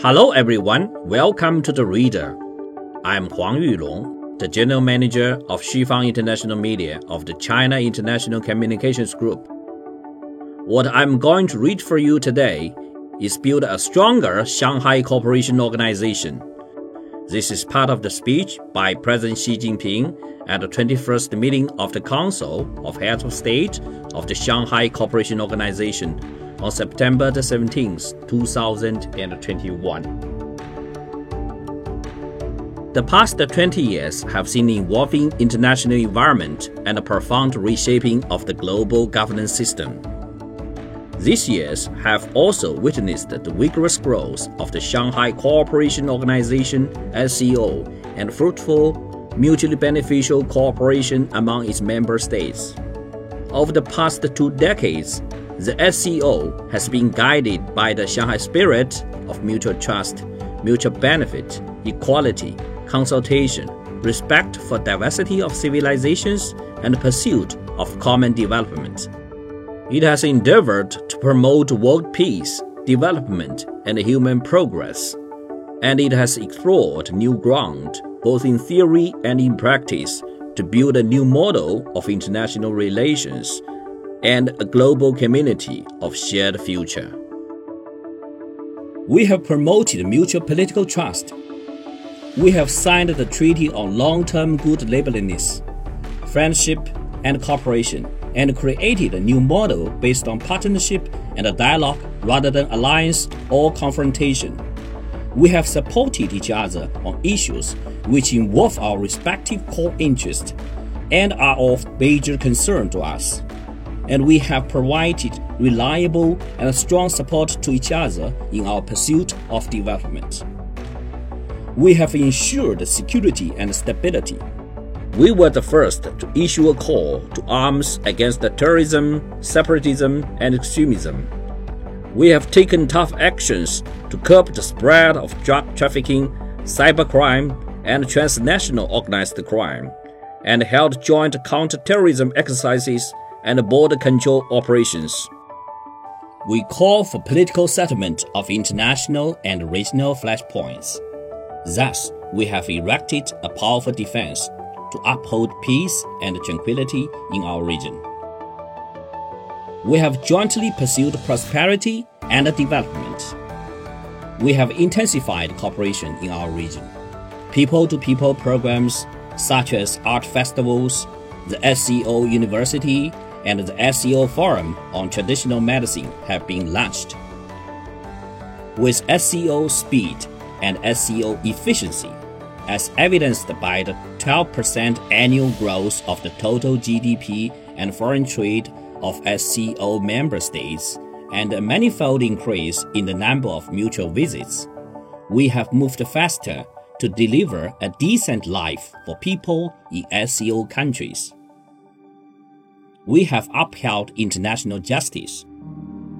Hello, everyone. Welcome to the Reader. I'm Huang Yulong, the General Manager of Xufang International Media of the China International Communications Group. What I'm going to read for you today is build a stronger Shanghai Cooperation Organization. This is part of the speech by President Xi Jinping at the 21st meeting of the Council of Heads of State of the Shanghai Cooperation Organization on September the 17th, 2021. The past 20 years have seen an evolving international environment and a profound reshaping of the global governance system. These years have also witnessed the vigorous growth of the Shanghai Cooperation Organization SCO and fruitful, mutually beneficial cooperation among its member states. Over the past two decades, the SCO has been guided by the Shanghai spirit of mutual trust, mutual benefit, equality, consultation, respect for diversity of civilizations, and pursuit of common development. It has endeavored to promote world peace, development, and human progress, and it has explored new ground, both in theory and in practice, to build a new model of international relations and a global community of shared future. We have promoted mutual political trust. We have signed the Treaty on Long Term Good Neighborliness, Friendship, and Cooperation, and created a new model based on partnership and a dialogue rather than alliance or confrontation. We have supported each other on issues which involve our respective core interests and are of major concern to us and we have provided reliable and strong support to each other in our pursuit of development. We have ensured security and stability. We were the first to issue a call to arms against terrorism, separatism, and extremism. We have taken tough actions to curb the spread of drug trafficking, cybercrime, and transnational organized crime, and held joint counterterrorism exercises and border control operations. We call for political settlement of international and regional flashpoints. Thus, we have erected a powerful defense to uphold peace and tranquility in our region. We have jointly pursued prosperity and development. We have intensified cooperation in our region. People to people programs such as art festivals, the SCO University, and the SCO Forum on Traditional Medicine have been launched. With SCO speed and SCO efficiency, as evidenced by the 12% annual growth of the total GDP and foreign trade of SCO member states, and a manifold increase in the number of mutual visits, we have moved faster to deliver a decent life for people in SCO countries we have upheld international justice.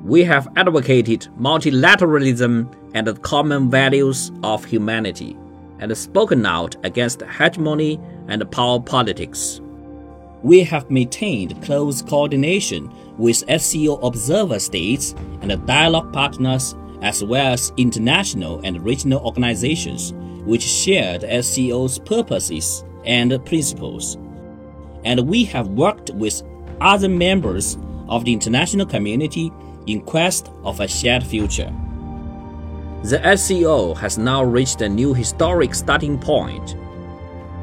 We have advocated multilateralism and the common values of humanity, and spoken out against hegemony and power politics. We have maintained close coordination with SCO observer states and dialogue partners, as well as international and regional organizations which shared SCO's purposes and principles. And we have worked with other members of the international community in quest of a shared future. The SCO has now reached a new historic starting point.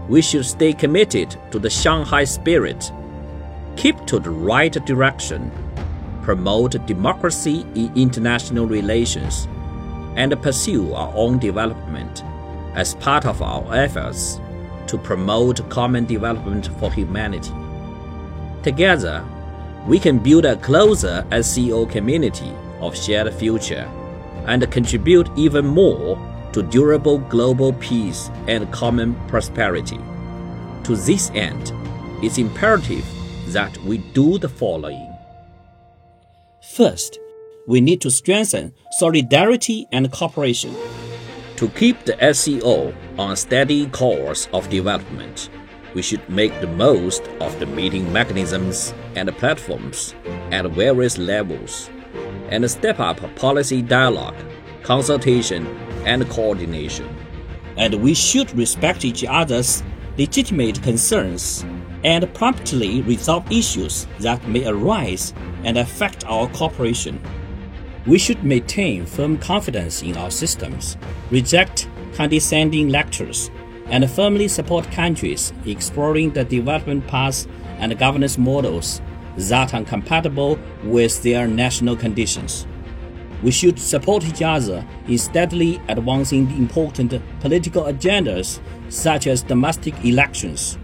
We should stay committed to the Shanghai spirit, keep to the right direction, promote democracy in international relations, and pursue our own development as part of our efforts to promote common development for humanity. Together, we can build a closer SCO community of shared future and contribute even more to durable global peace and common prosperity. To this end, it's imperative that we do the following. First, we need to strengthen solidarity and cooperation to keep the SCO on a steady course of development we should make the most of the meeting mechanisms and platforms at various levels and step up policy dialogue, consultation, and coordination. And we should respect each other's legitimate concerns and promptly resolve issues that may arise and affect our cooperation. We should maintain firm confidence in our systems, reject condescending lectures, and firmly support countries exploring the development paths and governance models that are compatible with their national conditions. We should support each other in steadily advancing important political agendas such as domestic elections.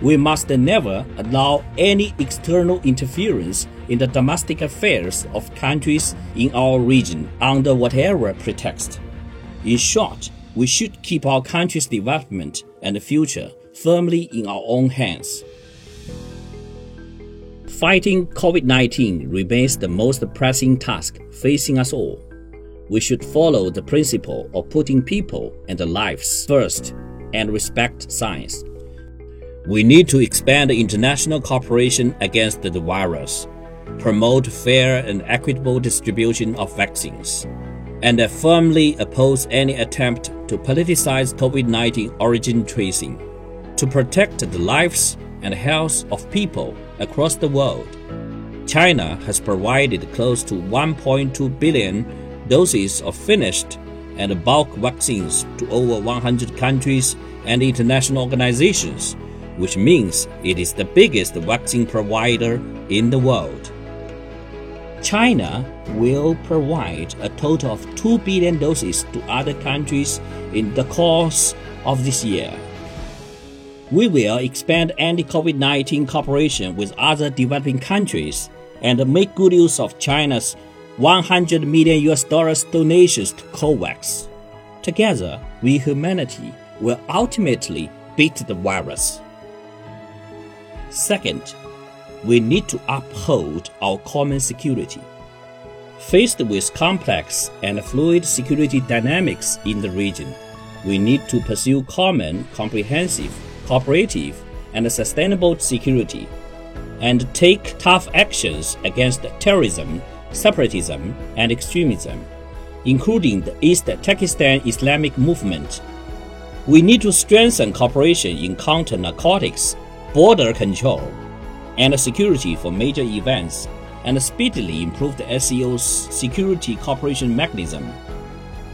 We must never allow any external interference in the domestic affairs of countries in our region under whatever pretext. In short, we should keep our country's development and future firmly in our own hands. Fighting COVID 19 remains the most pressing task facing us all. We should follow the principle of putting people and lives first and respect science. We need to expand international cooperation against the virus, promote fair and equitable distribution of vaccines, and firmly oppose any attempt to politicize COVID 19 origin tracing. To protect the lives and health of people across the world. China has provided close to 1.2 billion doses of finished and bulk vaccines to over 100 countries and international organizations, which means it is the biggest vaccine provider in the world. China will provide a total of 2 billion doses to other countries in the course of this year. We will expand anti COVID 19 cooperation with other developing countries and make good use of China's 100 million US dollars donations to COVAX. Together, we humanity will ultimately beat the virus. Second, we need to uphold our common security. Faced with complex and fluid security dynamics in the region, we need to pursue common, comprehensive cooperative, and sustainable security, and take tough actions against terrorism, separatism, and extremism, including the East Turkestan Islamic movement. We need to strengthen cooperation in counter narcotics, border control, and security for major events, and speedily improve the SCO's security cooperation mechanism.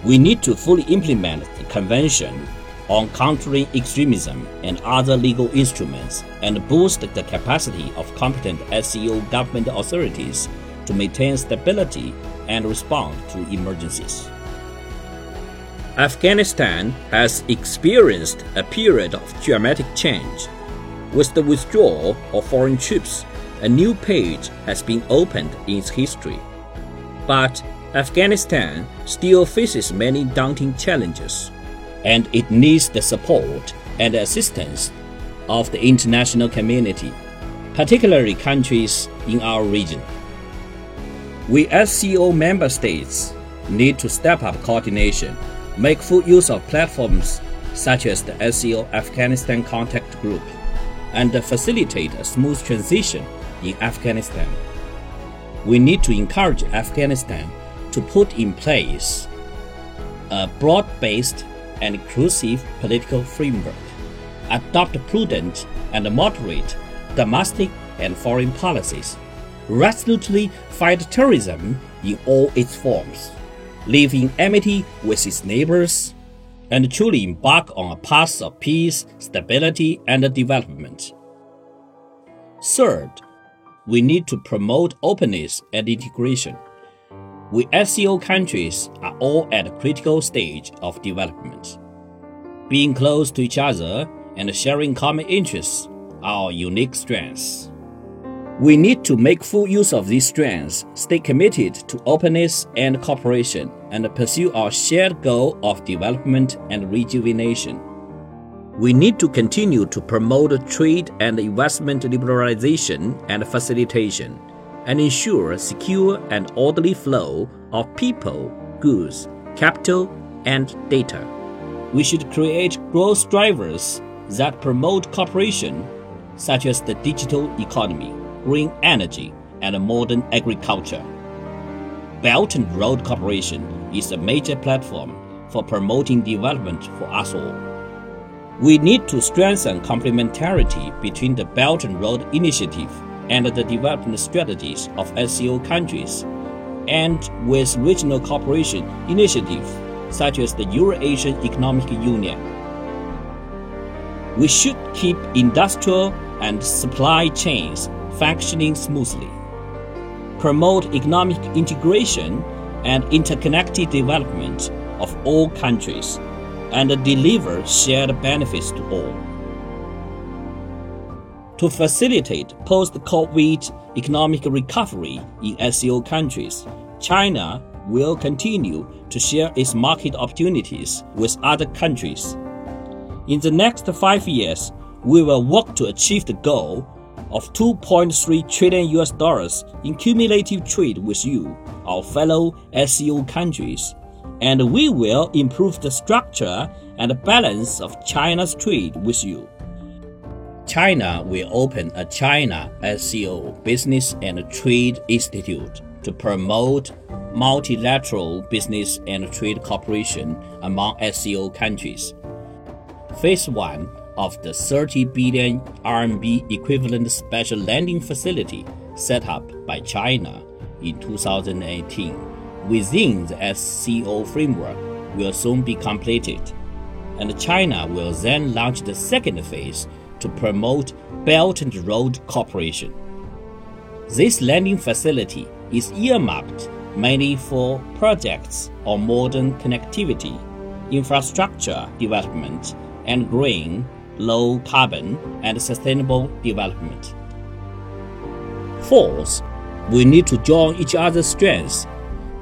We need to fully implement the Convention on countering extremism and other legal instruments and boost the capacity of competent SCO government authorities to maintain stability and respond to emergencies. Afghanistan has experienced a period of dramatic change. With the withdrawal of foreign troops, a new page has been opened in its history. But Afghanistan still faces many daunting challenges and it needs the support and assistance of the international community, particularly countries in our region. We SCO member states need to step up coordination, make full use of platforms such as the SCO Afghanistan Contact Group, and facilitate a smooth transition in Afghanistan. We need to encourage Afghanistan to put in place a broad based and inclusive political framework, adopt prudent and moderate domestic and foreign policies, resolutely fight terrorism in all its forms, live in amity with its neighbors, and truly embark on a path of peace, stability, and development. Third, we need to promote openness and integration. We SCO countries are all at a critical stage of development. Being close to each other and sharing common interests are our unique strengths. We need to make full use of these strengths, stay committed to openness and cooperation, and pursue our shared goal of development and rejuvenation. We need to continue to promote trade and investment liberalization and facilitation and ensure secure and orderly flow of people, goods, capital, and data. We should create growth drivers that promote cooperation, such as the digital economy, green energy, and modern agriculture. Belt and Road Cooperation is a major platform for promoting development for us all. We need to strengthen complementarity between the Belt and Road Initiative and the development strategies of SCO countries, and with regional cooperation initiatives such as the Eurasian Economic Union. We should keep industrial and supply chains functioning smoothly, promote economic integration and interconnected development of all countries, and deliver shared benefits to all. To facilitate post COVID economic recovery in SCO countries, China will continue to share its market opportunities with other countries. In the next five years, we will work to achieve the goal of 2.3 trillion US dollars in cumulative trade with you, our fellow SCO countries, and we will improve the structure and balance of China's trade with you. China will open a China SCO Business and Trade Institute to promote multilateral business and trade cooperation among SCO countries. Phase 1 of the 30 billion RMB equivalent special lending facility set up by China in 2018 within the SCO framework will soon be completed, and China will then launch the second phase to promote Belt and Road cooperation. This lending facility is earmarked mainly for projects on modern connectivity, infrastructure development, and green, low carbon, and sustainable development. Fourth, we need to join each other's strengths.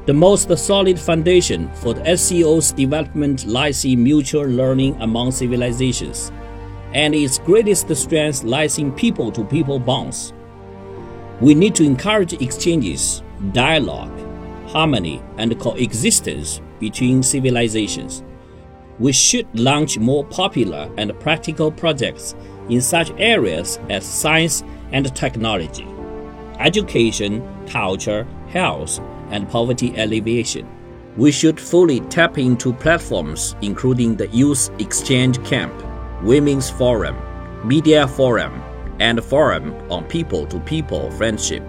The most solid foundation for the SCO's development lies in mutual learning among civilizations, and its greatest strength lies in people to people bonds. We need to encourage exchanges, dialogue, harmony, and coexistence between civilizations. We should launch more popular and practical projects in such areas as science and technology, education, culture, health, and poverty alleviation. We should fully tap into platforms including the Youth Exchange Camp, Women's Forum, Media Forum, and Forum on People to People Friendship,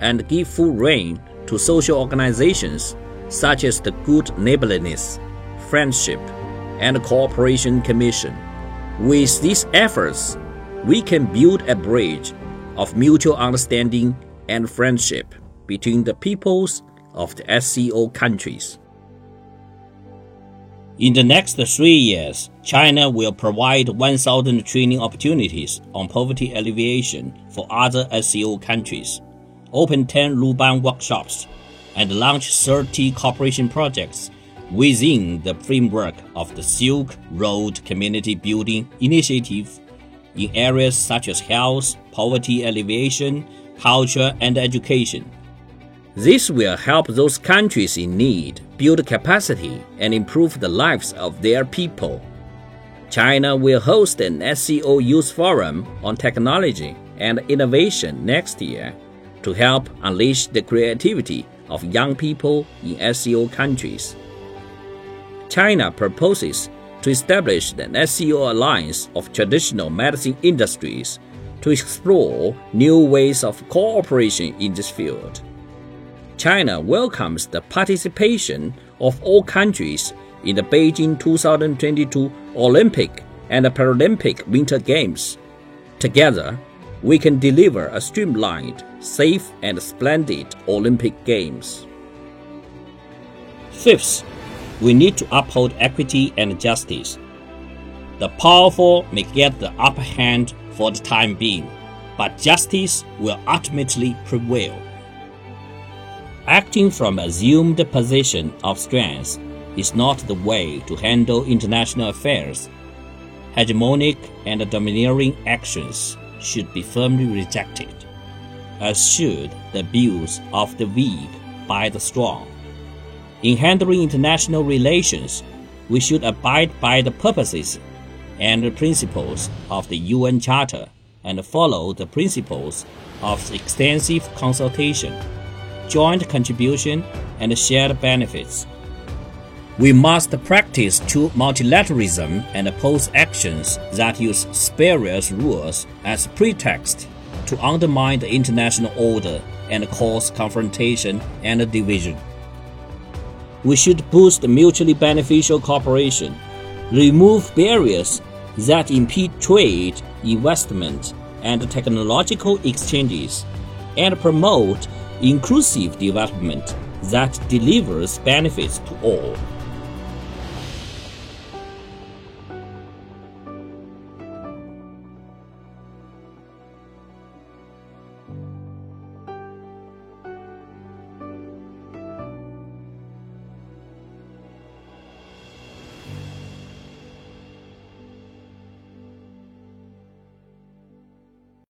and give full rein to social organizations such as the Good Neighborliness, Friendship, and Cooperation Commission. With these efforts, we can build a bridge of mutual understanding and friendship between the peoples of the SCO countries. In the next three years, China will provide 1,000 training opportunities on poverty alleviation for other SCO countries, open 10 Luban workshops, and launch 30 cooperation projects within the framework of the Silk Road Community Building Initiative in areas such as health, poverty alleviation, culture, and education. This will help those countries in need build capacity and improve the lives of their people. China will host an SCO Youth Forum on technology and innovation next year to help unleash the creativity of young people in SCO countries. China proposes to establish an SCO alliance of traditional medicine industries to explore new ways of cooperation in this field. China welcomes the participation of all countries in the Beijing 2022 Olympic and Paralympic Winter Games. Together, we can deliver a streamlined, safe, and splendid Olympic Games. Fifth, we need to uphold equity and justice. The powerful may get the upper hand for the time being, but justice will ultimately prevail. Acting from assumed position of strength is not the way to handle international affairs. Hegemonic and domineering actions should be firmly rejected, as should the abuse of the weak by the strong. In handling international relations, we should abide by the purposes and principles of the UN Charter and follow the principles of extensive consultation joint contribution, and shared benefits. We must practice true multilateralism and oppose actions that use spurious rules as pretext to undermine the international order and cause confrontation and division. We should boost mutually beneficial cooperation, remove barriers that impede trade, investment, and technological exchanges, and promote inclusive development that delivers benefits to all.